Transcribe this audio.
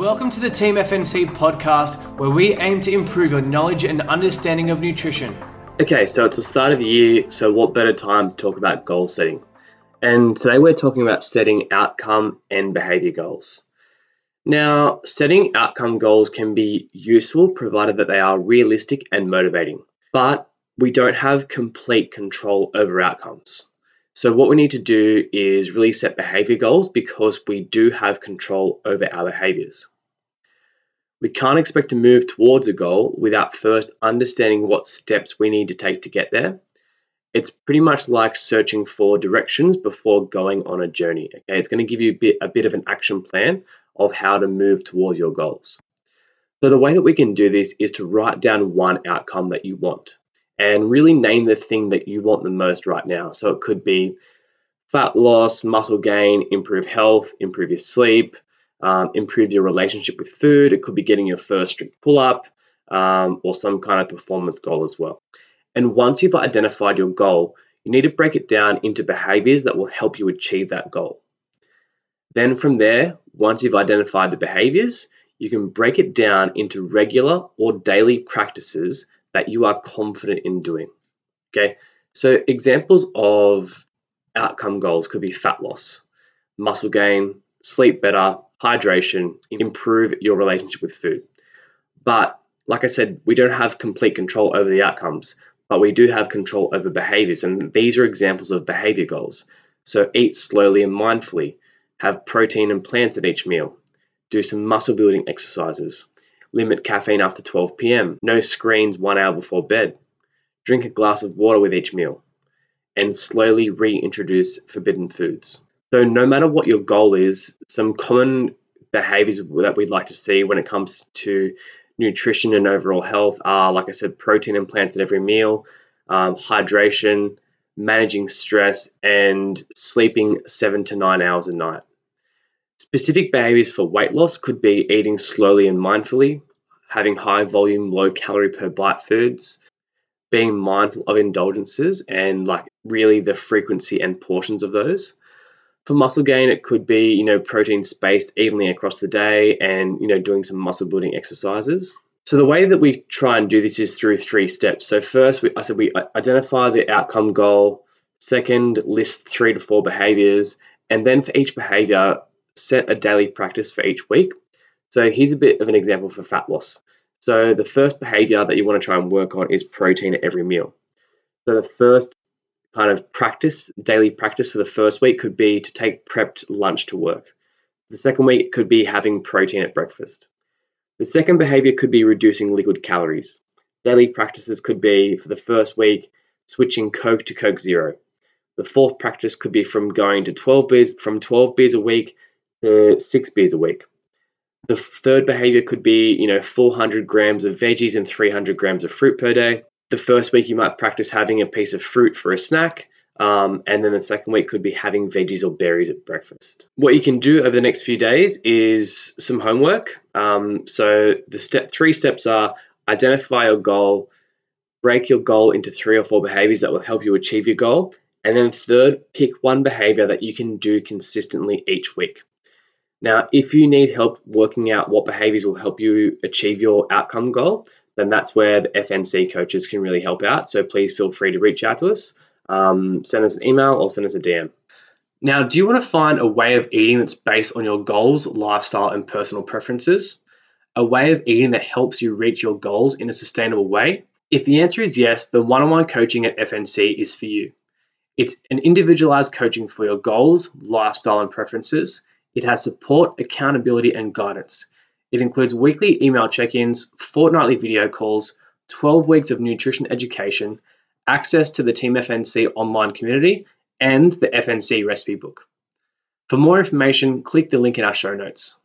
Welcome to the Team FNC podcast, where we aim to improve your knowledge and understanding of nutrition. Okay, so it's the start of the year, so what better time to talk about goal setting? And today we're talking about setting outcome and behavior goals. Now, setting outcome goals can be useful provided that they are realistic and motivating, but we don't have complete control over outcomes. So, what we need to do is really set behavior goals because we do have control over our behaviors. We can't expect to move towards a goal without first understanding what steps we need to take to get there. It's pretty much like searching for directions before going on a journey. Okay, it's going to give you a bit, a bit of an action plan of how to move towards your goals. So, the way that we can do this is to write down one outcome that you want and really name the thing that you want the most right now. So, it could be fat loss, muscle gain, improve health, improve your sleep, um, improve your relationship with food. It could be getting your first strict pull up um, or some kind of performance goal as well. And once you've identified your goal, you need to break it down into behaviors that will help you achieve that goal. Then from there, once you've identified the behaviors, you can break it down into regular or daily practices that you are confident in doing. Okay, so examples of outcome goals could be fat loss, muscle gain, sleep better, hydration, improve your relationship with food. But like I said, we don't have complete control over the outcomes, but we do have control over behaviors. And these are examples of behavior goals. So eat slowly and mindfully, have protein and plants at each meal, do some muscle building exercises, limit caffeine after 12 p.m., no screens one hour before bed, drink a glass of water with each meal, and slowly reintroduce forbidden foods. So, no matter what your goal is, some common behaviors that we'd like to see when it comes to nutrition and overall health are, like I said, protein and plants at every meal, um, hydration, managing stress, and sleeping seven to nine hours a night. Specific behaviors for weight loss could be eating slowly and mindfully, having high volume, low calorie per bite foods, being mindful of indulgences and like really the frequency and portions of those for muscle gain, it could be, you know, protein spaced evenly across the day and, you know, doing some muscle building exercises. So the way that we try and do this is through three steps. So first, we, I said we uh, identify the outcome goal. Second, list three to four behaviors. And then for each behavior, set a daily practice for each week. So here's a bit of an example for fat loss. So the first behavior that you want to try and work on is protein at every meal. So the first kind of practice, daily practice for the first week could be to take prepped lunch to work. The second week could be having protein at breakfast. The second behavior could be reducing liquid calories. Daily practices could be for the first week switching Coke to Coke Zero. The fourth practice could be from going to 12 beers from 12 beers a week to 6 beers a week. The third behavior could be, you know, 400 grams of veggies and 300 grams of fruit per day the first week you might practice having a piece of fruit for a snack. Um, and then the second week could be having veggies or berries at breakfast. What you can do over the next few days is some homework. Um, so the step three steps are identify your goal, break your goal into three or four behaviors that will help you achieve your goal, and then third, pick one behavior that you can do consistently each week. Now, if you need help working out what behaviors will help you achieve your outcome goal, then that's where the FNC coaches can really help out. So please feel free to reach out to us, um, send us an email, or send us a DM. Now, do you want to find a way of eating that's based on your goals, lifestyle, and personal preferences? A way of eating that helps you reach your goals in a sustainable way? If the answer is yes, then one on one coaching at FNC is for you. It's an individualized coaching for your goals, lifestyle, and preferences. It has support, accountability, and guidance. It includes weekly email check ins, fortnightly video calls, 12 weeks of nutrition education, access to the Team FNC online community, and the FNC recipe book. For more information, click the link in our show notes.